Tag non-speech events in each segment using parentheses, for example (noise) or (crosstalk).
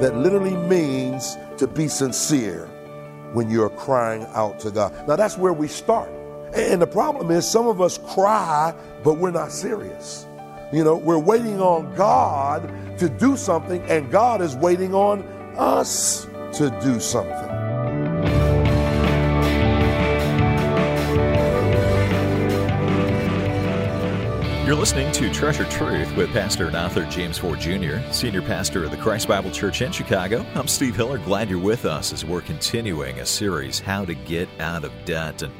that literally means to be sincere when you're crying out to God. Now, that's where we start. And the problem is, some of us cry, but we're not serious. You know, we're waiting on God to do something, and God is waiting on us to do something. You're listening to Treasured Truth with Pastor and author James Ford Jr., Senior Pastor of the Christ Bible Church in Chicago. I'm Steve Hiller. Glad you're with us as we're continuing a series, How to Get Out of Debt. And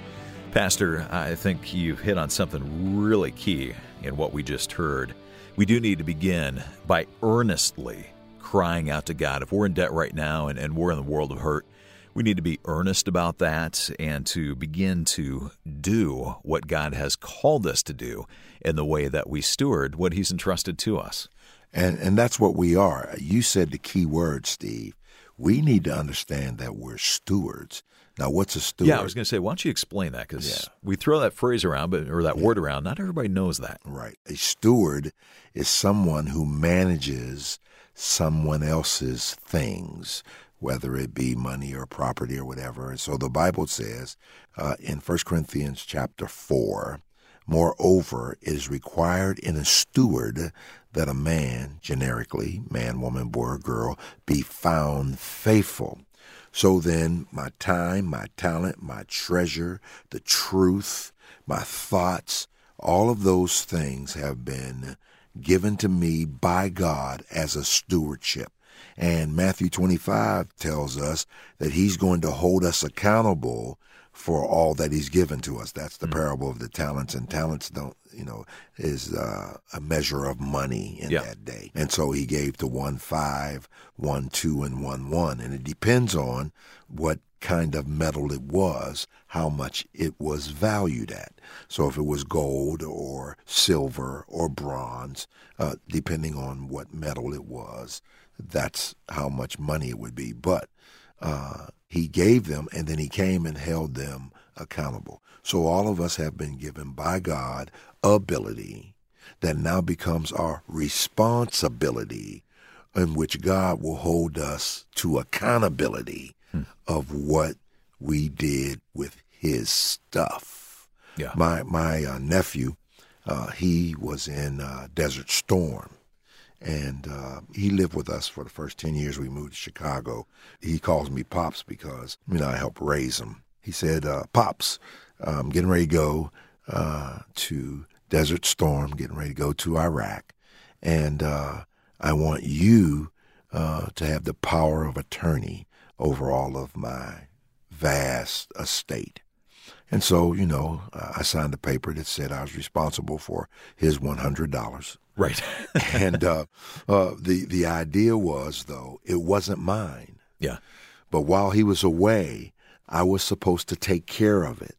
Pastor, I think you've hit on something really key in what we just heard. We do need to begin by earnestly crying out to God. If we're in debt right now and, and we're in the world of hurt, we need to be earnest about that and to begin to do what God has called us to do in the way that we steward what He's entrusted to us. And and that's what we are. You said the key word, Steve. We need to understand that we're stewards. Now, what's a steward? Yeah, I was going to say, why don't you explain that? Because yeah. we throw that phrase around, but or that yeah. word around. Not everybody knows that. Right. A steward is someone who manages someone else's things, whether it be money or property or whatever. And so the Bible says uh, in 1 Corinthians chapter 4, moreover, it is required in a steward that a man, generically, man, woman, boy, or girl, be found faithful. So then, my time, my talent, my treasure, the truth, my thoughts, all of those things have been given to me by God as a stewardship. And Matthew 25 tells us that he's going to hold us accountable for all that he's given to us. That's the mm. parable of the talents, and talents don't, you know, is uh, a measure of money in yeah. that day. And so he gave to one five, one two, and one one, and it depends on what kind of metal it was, how much it was valued at. So if it was gold or silver or bronze, uh, depending on what metal it was, that's how much money it would be. But uh, he gave them, and then he came and held them accountable. So all of us have been given by God ability that now becomes our responsibility, in which God will hold us to accountability hmm. of what we did with His stuff. Yeah. My my uh, nephew, uh, he was in uh, Desert Storm and uh, he lived with us for the first 10 years we moved to Chicago. He calls me Pops because, you know, I helped raise him. He said, uh, Pops, I'm getting ready to go uh, to Desert Storm, getting ready to go to Iraq, and uh, I want you uh, to have the power of attorney over all of my vast estate. And so, you know, I signed a paper that said I was responsible for his $100 Right. (laughs) and uh, uh, the the idea was though it wasn't mine. Yeah. But while he was away, I was supposed to take care of it.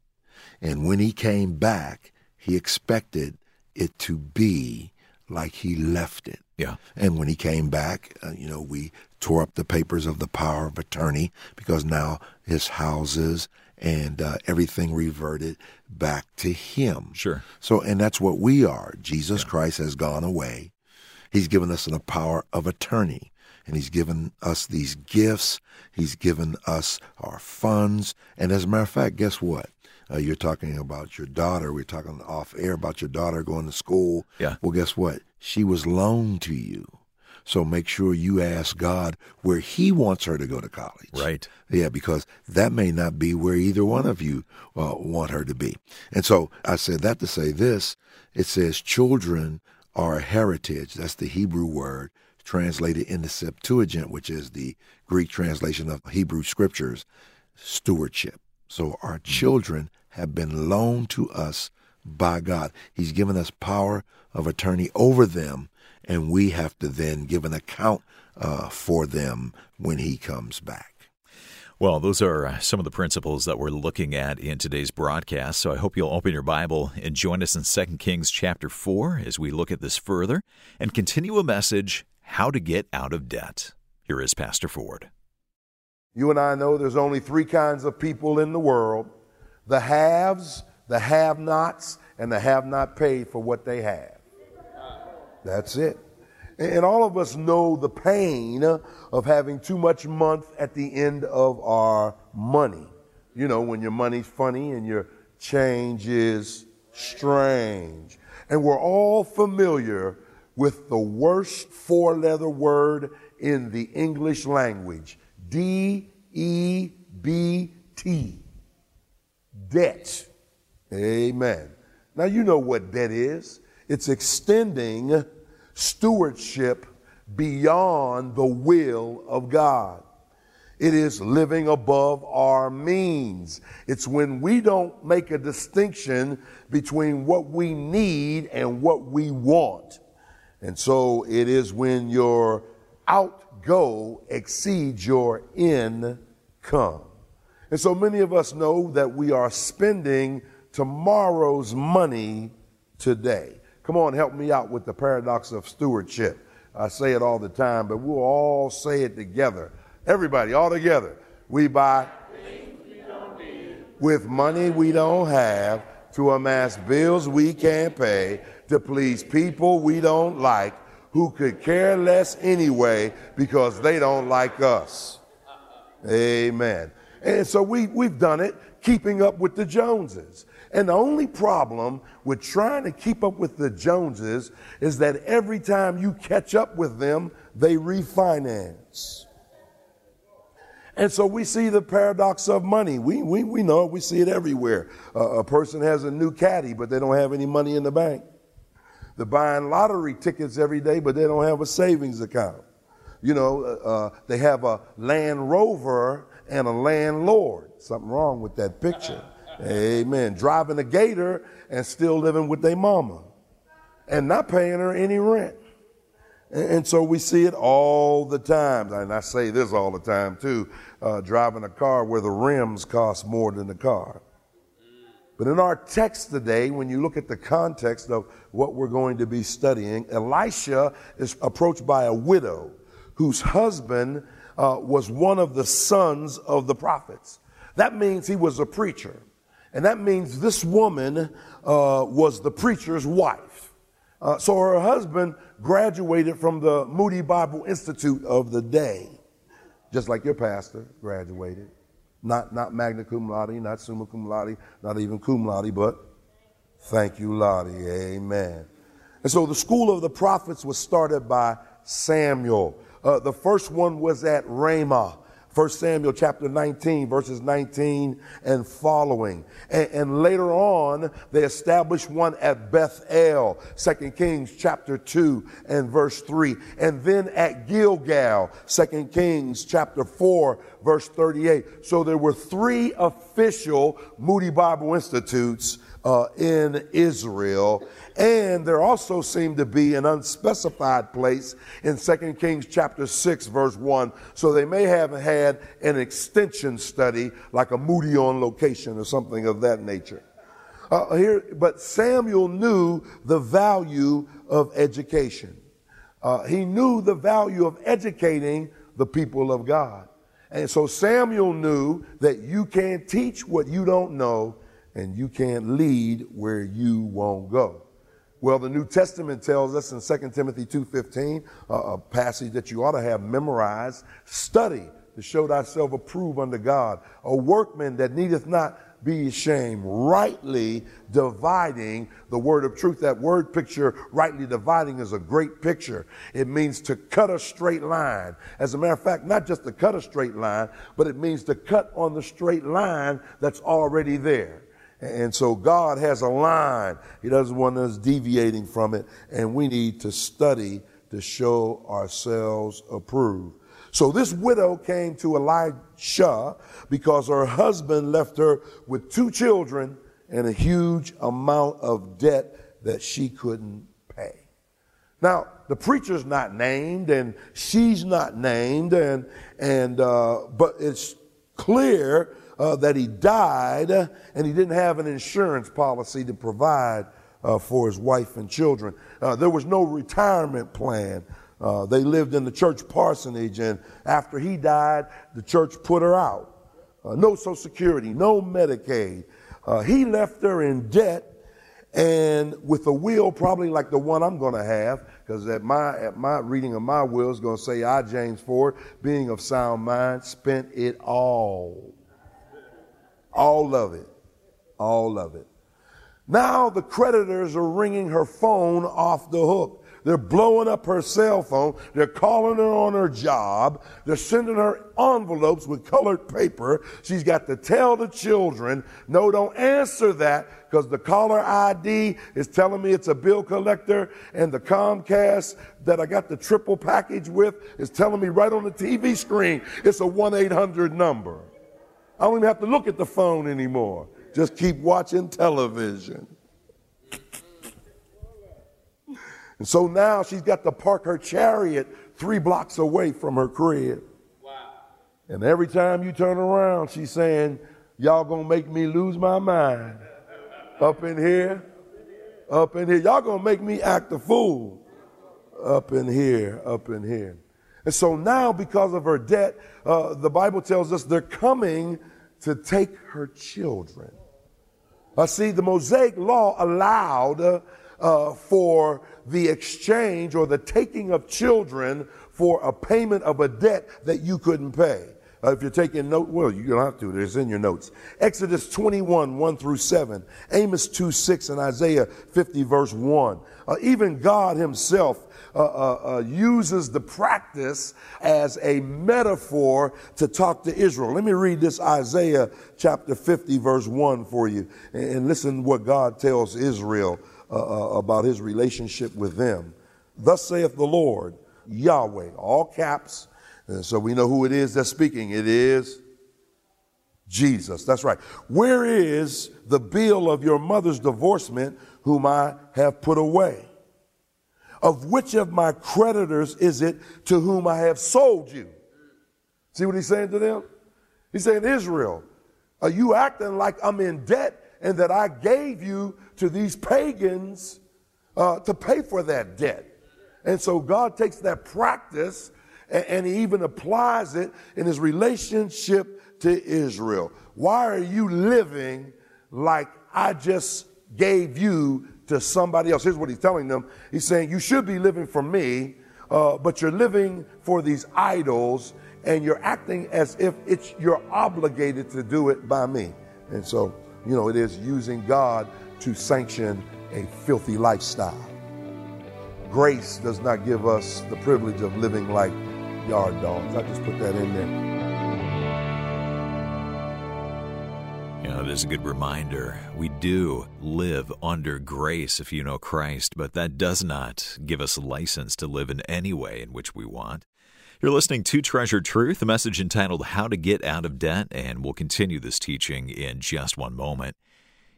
And when he came back, he expected it to be like he left it. Yeah. And when he came back, uh, you know, we tore up the papers of the power of attorney because now his houses and uh, everything reverted back to him. Sure. So, and that's what we are. Jesus yeah. Christ has gone away. He's given us the power of attorney, and he's given us these gifts. He's given us our funds. And as a matter of fact, guess what? Uh, you're talking about your daughter. We're talking off air about your daughter going to school. Yeah. Well, guess what? She was loaned to you. So make sure you ask God where He wants her to go to college. Right. Yeah, because that may not be where either one of you uh, want her to be. And so I said that to say this it says, children are a heritage. That's the Hebrew word translated in the Septuagint, which is the Greek translation of Hebrew scriptures, stewardship. So our mm-hmm. children have been loaned to us by God. He's given us power of attorney over them and we have to then give an account uh, for them when he comes back. Well, those are uh, some of the principles that we're looking at in today's broadcast. So I hope you'll open your Bible and join us in 2 Kings chapter 4 as we look at this further and continue a message how to get out of debt. Here is Pastor Ford. You and I know there's only three kinds of people in the world the haves, the have nots, and the have not paid for what they have. That's it. And all of us know the pain of having too much month at the end of our money. You know, when your money's funny and your change is strange. And we're all familiar with the worst four letter word in the English language D E B T. Debt. Amen. Now, you know what debt is it's extending stewardship beyond the will of God. It is living above our means. It's when we don't make a distinction between what we need and what we want. And so it is when your outgo exceeds your income. And so many of us know that we are spending tomorrow's money today. Come on, help me out with the paradox of stewardship. I say it all the time, but we'll all say it together. Everybody, all together. We buy we with money we don't have to amass bills we can't pay to please people we don't like who could care less anyway because they don't like us. Amen. And so we, we've done it keeping up with the Joneses. And the only problem with trying to keep up with the Joneses is that every time you catch up with them, they refinance. And so we see the paradox of money. We, we, we know it, we see it everywhere. Uh, a person has a new caddy, but they don't have any money in the bank. They're buying lottery tickets every day, but they don't have a savings account. You know, uh, uh they have a Land Rover and a landlord. Something wrong with that picture. Amen. Driving a gator and still living with their mama and not paying her any rent. And, so we see it all the time. And I say this all the time too uh, driving a car where the rims cost more than the car. But in our text today, when you look at the context of what we're going to be studying, Elisha is approached by a widow whose husband uh, was one of the sons of the prophets. That means he was a preacher. And that means this woman uh, was the preacher's wife. Uh, so her husband graduated from the Moody Bible Institute of the day, just like your pastor graduated. Not, not magna cum laude, not summa cum laude, not even cum laude, but thank you, laude. Amen. And so the school of the prophets was started by Samuel. Uh, the first one was at Ramah. 1 Samuel chapter 19, verses 19 and following. And, and, later on, they established one at Bethel, 2 Kings chapter 2 and verse 3. And then at Gilgal, 2 Kings chapter 4, verse 38. So there were three official Moody Bible Institutes uh, in Israel. And there also seemed to be an unspecified place in 2 Kings chapter 6, verse 1. So they may have had an extension study like a Moody on location or something of that nature. Uh, here, but Samuel knew the value of education. Uh, he knew the value of educating the people of God. And so Samuel knew that you can't teach what you don't know and you can't lead where you won't go. Well, the New Testament tells us in 2 Timothy 2.15, uh, a passage that you ought to have memorized, study to show thyself approved unto God, a workman that needeth not be ashamed, rightly dividing the word of truth. That word picture, rightly dividing, is a great picture. It means to cut a straight line. As a matter of fact, not just to cut a straight line, but it means to cut on the straight line that's already there. And so God has a line. He doesn't want us deviating from it. And we need to study to show ourselves approved. So this widow came to Elisha because her husband left her with two children and a huge amount of debt that she couldn't pay. Now, the preacher's not named and she's not named and, and, uh, but it's clear uh, that he died and he didn't have an insurance policy to provide uh, for his wife and children. Uh, there was no retirement plan. Uh, they lived in the church parsonage, and after he died, the church put her out. Uh, no Social Security, no Medicaid. Uh, he left her in debt, and with a will probably like the one I'm going to have, because at my at my reading of my will is going to say, I James Ford, being of sound mind, spent it all, all of it, all of it. Now the creditors are ringing her phone off the hook. They're blowing up her cell phone. They're calling her on her job. They're sending her envelopes with colored paper. She's got to tell the children, no, don't answer that because the caller ID is telling me it's a bill collector and the Comcast that I got the triple package with is telling me right on the TV screen it's a 1-800 number. I don't even have to look at the phone anymore. Just keep watching television. And so now she's got to park her chariot three blocks away from her crib. Wow. And every time you turn around, she's saying, Y'all gonna make me lose my mind. Up in here, up in here. Y'all gonna make me act a fool. Up in here, up in here. And so now, because of her debt, uh, the Bible tells us they're coming to take her children. Uh, see the Mosaic law allowed uh, uh, for the exchange or the taking of children for a payment of a debt that you couldn't pay. Uh, if you're taking note, well, you don't have to. It's in your notes. Exodus 21, 1 through 7, Amos 2, 6, and Isaiah 50, verse 1. Uh, even God himself uh, uh, uh, uses the practice as a metaphor to talk to Israel. Let me read this Isaiah chapter 50, verse 1 for you, and, and listen what God tells Israel uh, about his relationship with them. Thus saith the Lord, Yahweh, all caps. And so we know who it is that's speaking. It is Jesus. That's right. Where is the bill of your mother's divorcement, whom I have put away? Of which of my creditors is it to whom I have sold you? See what he's saying to them? He's saying, Israel, are you acting like I'm in debt and that I gave you to these pagans uh, to pay for that debt. And so God takes that practice and he even applies it in his relationship to Israel. Why are you living like I just gave you to somebody else? Here's what he's telling them. He's saying, You should be living for me, uh, but you're living for these idols and you're acting as if it's you're obligated to do it by me. And so you know, it is using God to sanction a filthy lifestyle. Grace does not give us the privilege of living like yard dogs. I just put that in there. You know, it is a good reminder. We do live under grace if you know Christ, but that does not give us license to live in any way in which we want. You're listening to Treasured Truth, a message entitled How to Get Out of Debt, and we'll continue this teaching in just one moment.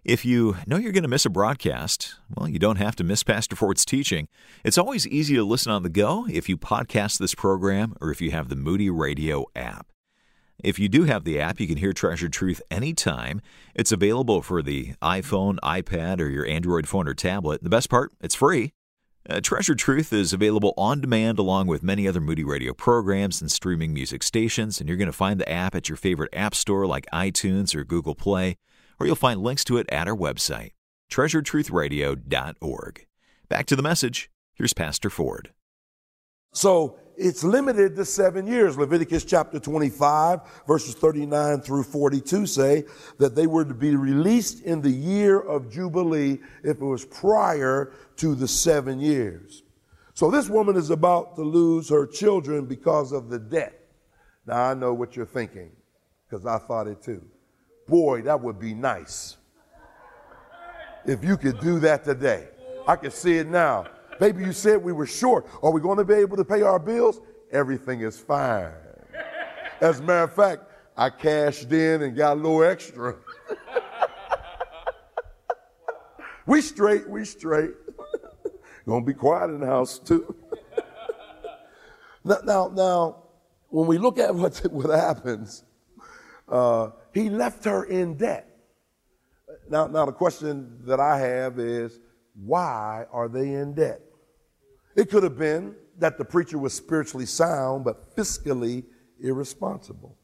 If you know you're going to miss a broadcast, well, you don't have to miss Pastor Ford's teaching. It's always easy to listen on the go if you podcast this program or if you have the Moody Radio app. If you do have the app, you can hear Treasured Truth anytime. It's available for the iPhone, iPad, or your Android phone or tablet. The best part, it's free. Uh, Treasured Truth is available on demand along with many other Moody Radio programs and streaming music stations, and you're going to find the app at your favorite app store like iTunes or Google Play, or you'll find links to it at our website, treasuredtruthradio.org. Back to the message. Here's Pastor Ford. So it's limited to seven years. Leviticus chapter 25, verses 39 through 42 say that they were to be released in the year of Jubilee if it was prior to the seven years. So this woman is about to lose her children because of the debt. Now I know what you're thinking, because I thought it too. Boy, that would be nice. If you could do that today. I can see it now. Maybe you said we were short. Are we going to be able to pay our bills? Everything is fine. As a matter of fact, I cashed in and got a little extra. (laughs) we straight, we straight. Gonna be quiet in the house too. now, now, now, when we look at what, (laughs) what happens, uh, he left her in debt. Now, now, the question that I have is, why are they in debt? It could have been that the preacher was spiritually sound but fiscally irresponsible.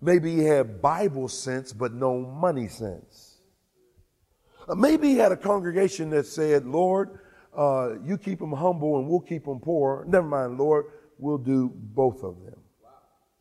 Maybe he had Bible sense but no money sense. Maybe he had a congregation that said, Lord, uh, you keep them humble and we'll keep them poor. Never mind, Lord, we'll do both of them.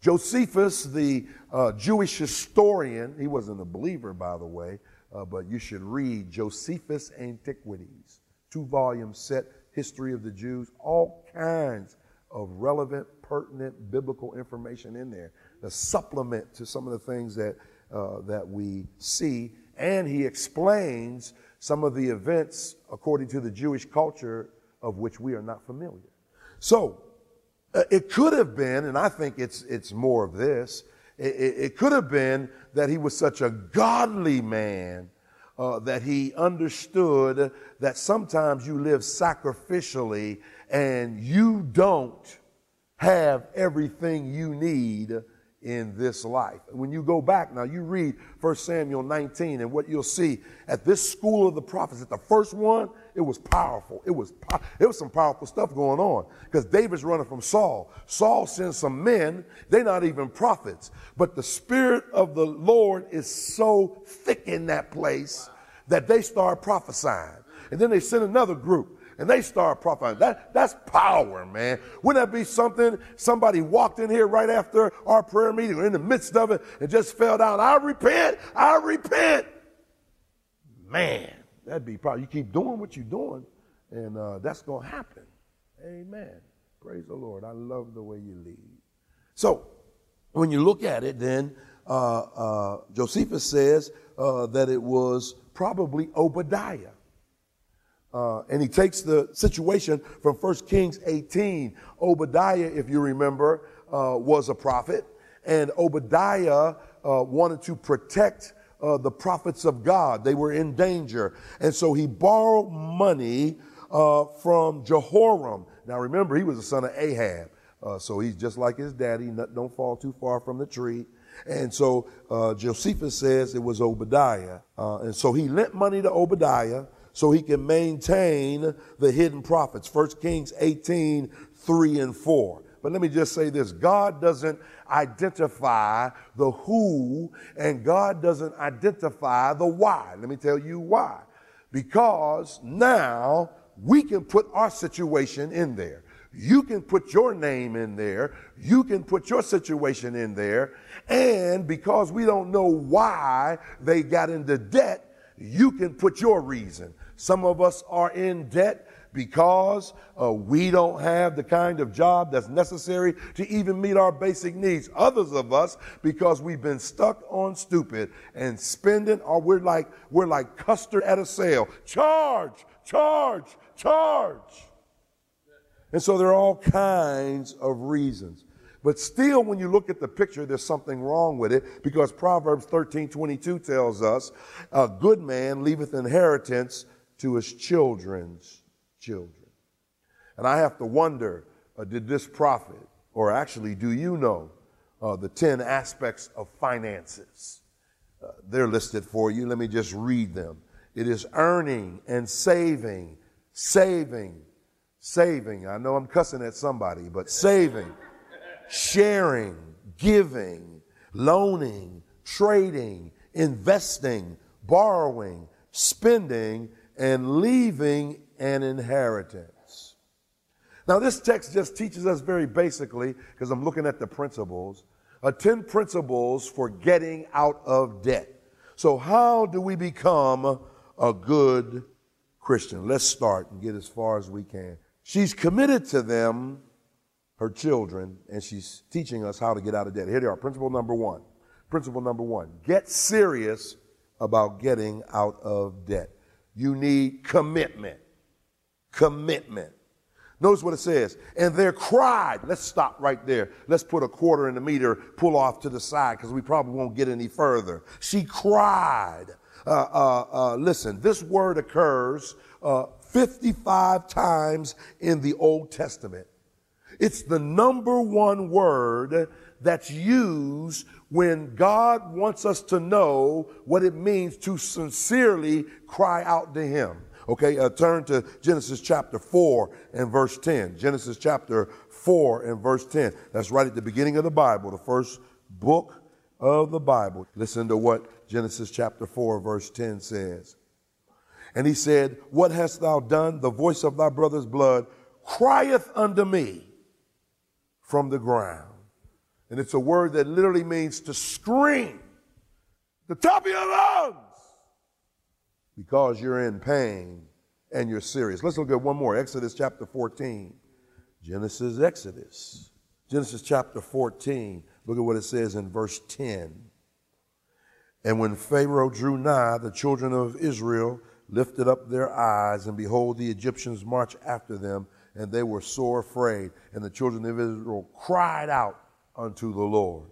Josephus, the uh, Jewish historian, he wasn't a believer, by the way, uh, but you should read Josephus' Antiquities, two volume set, History of the Jews, all kinds of relevant, pertinent biblical information in there, the supplement to some of the things that, uh, that we see. And he explains some of the events according to the Jewish culture of which we are not familiar. So, uh, it could have been, and I think it's, it's more of this, it, it could have been that he was such a godly man uh, that he understood that sometimes you live sacrificially and you don't have everything you need in this life. When you go back now, you read 1 Samuel 19, and what you'll see at this school of the prophets, at the first one, it was powerful. It was it was some powerful stuff going on because David's running from Saul. Saul sends some men. They're not even prophets, but the spirit of the Lord is so thick in that place that they start prophesying, and then they send another group and they start prophesying. That, that's power, man. Wouldn't that be something? Somebody walked in here right after our prayer meeting or in the midst of it and just fell down. I repent. I repent. Man, that'd be probably, you keep doing what you're doing and uh, that's going to happen. Amen. Praise the Lord. I love the way you lead. So, when you look at it, then uh, uh, Josephus says uh, that it was probably Obadiah. Uh, and he takes the situation from 1 Kings 18. Obadiah, if you remember, uh, was a prophet, and Obadiah uh, wanted to protect uh, the prophets of God. They were in danger. And so he borrowed money uh, from Jehoram. Now remember, he was the son of Ahab. So he's just like his daddy, don't fall too far from the tree. And so Josephus says it was Obadiah. and so he lent money to Obadiah so he can maintain the hidden prophets. 1 Kings 18, 3 and 4. But let me just say this God doesn't identify the who, and God doesn't identify the why. Let me tell you why. Because now we can put our situation in there. You can put your name in there. You can put your situation in there. And because we don't know why they got into debt, you can put your reason. Some of us are in debt because uh, we don't have the kind of job that's necessary to even meet our basic needs. Others of us because we've been stuck on stupid and spending, or we're like we're like Custer at a sale. Charge, charge, charge. And so there are all kinds of reasons. But still, when you look at the picture, there's something wrong with it because Proverbs 13 22 tells us, A good man leaveth inheritance to his children's children. And I have to wonder uh, did this prophet, or actually, do you know uh, the 10 aspects of finances? Uh, they're listed for you. Let me just read them. It is earning and saving, saving, saving. I know I'm cussing at somebody, but saving, sharing, giving, loaning, trading, investing, borrowing, spending, and leaving an inheritance. Now, this text just teaches us very basically, because I'm looking at the principles, uh, 10 principles for getting out of debt. So, how do we become a good Christian? Let's start and get as far as we can. She's committed to them, her children, and she's teaching us how to get out of debt. Here they are. Principle number one. Principle number one get serious about getting out of debt you need commitment. Commitment. Notice what it says. And there cried. Let's stop right there. Let's put a quarter in the meter, pull off to the side because we probably won't get any further. She cried. Uh, uh, uh, listen, this word occurs uh, 55 times in the Old Testament. It's the number one word that's used when God wants us to know what it means to sincerely cry out to Him. Okay, uh, turn to Genesis chapter 4 and verse 10. Genesis chapter 4 and verse 10. That's right at the beginning of the Bible, the first book of the Bible. Listen to what Genesis chapter 4, verse 10 says. And he said, What hast thou done? The voice of thy brother's blood crieth unto me from the ground. And it's a word that literally means to scream, the top of your lungs, because you're in pain and you're serious. Let's look at one more Exodus chapter 14. Genesis, Exodus. Genesis chapter 14. Look at what it says in verse 10. And when Pharaoh drew nigh, the children of Israel lifted up their eyes, and behold, the Egyptians marched after them, and they were sore afraid. And the children of Israel cried out unto the Lord.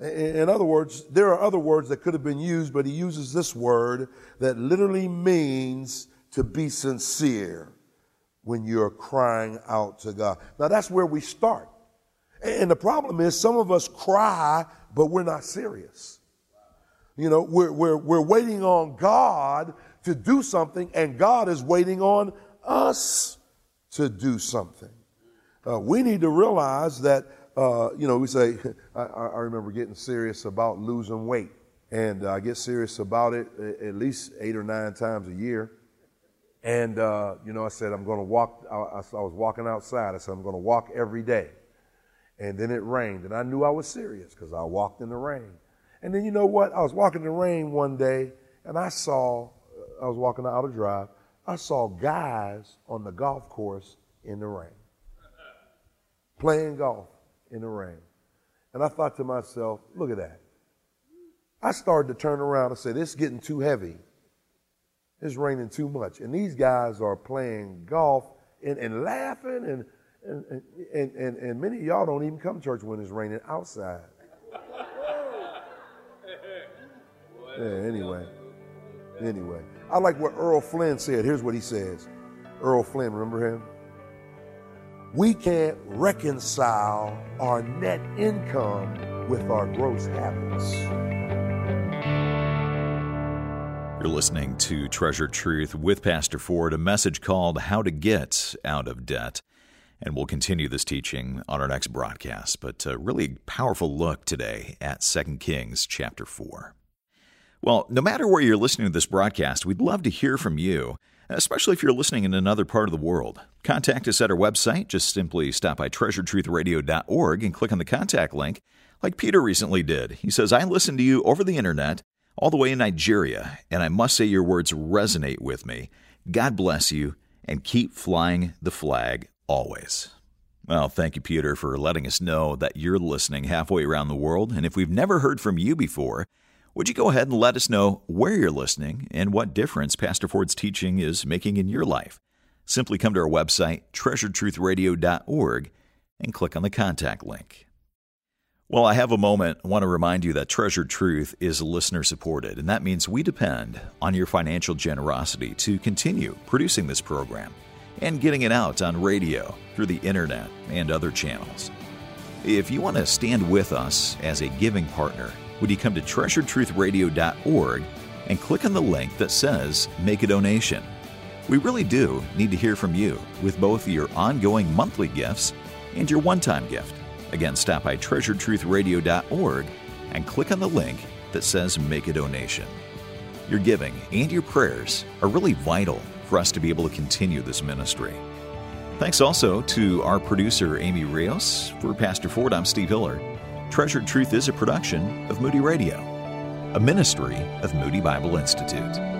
In other words, there are other words that could have been used, but he uses this word that literally means to be sincere when you're crying out to God. Now, that's where we start. And the problem is, some of us cry, but we're not serious. You know, we're, we're, we're waiting on God to do something, and God is waiting on us to do something. Uh, we need to realize that, uh, you know, we say, (laughs) I, I, remember getting serious about losing weight, and I get serious about it at least eight or nine times a year. And, uh, you know, I said, I'm going to walk. I, I, was walking outside. I said, I'm going to walk every day. And then it rained, and I knew I was serious because I walked in the rain. And then, you know what? I was walking in the rain one day, and I saw, I was walking out of drive, I saw guys on the golf course in the rain, playing golf in the rain. And I thought to myself, look at that. I started to turn around and say, this is getting too heavy. It's raining too much. And these guys are playing golf and, and laughing, and, and, and, and, and many of y'all don't even come to church when it's raining outside. (laughs) Yeah, anyway. Anyway. I like what Errol Flynn said. Here's what he says Errol Flynn, remember him? We can't reconcile our net income with our gross habits. You're listening to Treasured Truth with Pastor Ford, a message called How to Get Out of Debt. And we'll continue this teaching on our next broadcast, but a really powerful look today at 2 Kings chapter 4. Well, no matter where you're listening to this broadcast, we'd love to hear from you, especially if you're listening in another part of the world. Contact us at our website. Just simply stop by treasuredtruthradio.org and click on the contact link, like Peter recently did. He says, I listened to you over the internet all the way in Nigeria, and I must say your words resonate with me. God bless you, and keep flying the flag always. Well, thank you, Peter, for letting us know that you're listening halfway around the world. And if we've never heard from you before, would you go ahead and let us know where you're listening and what difference Pastor Ford's teaching is making in your life? Simply come to our website, treasuredtruthradio.org, and click on the contact link. Well, I have a moment. I want to remind you that Treasured Truth is listener supported, and that means we depend on your financial generosity to continue producing this program and getting it out on radio, through the internet, and other channels. If you want to stand with us as a giving partner, would you come to treasuredtruthradio.org and click on the link that says Make a Donation? We really do need to hear from you with both your ongoing monthly gifts and your one time gift. Again, stop by treasuredtruthradio.org and click on the link that says Make a Donation. Your giving and your prayers are really vital for us to be able to continue this ministry. Thanks also to our producer, Amy Rios. For Pastor Ford, I'm Steve Hiller. Treasured Truth is a production of Moody Radio, a ministry of Moody Bible Institute.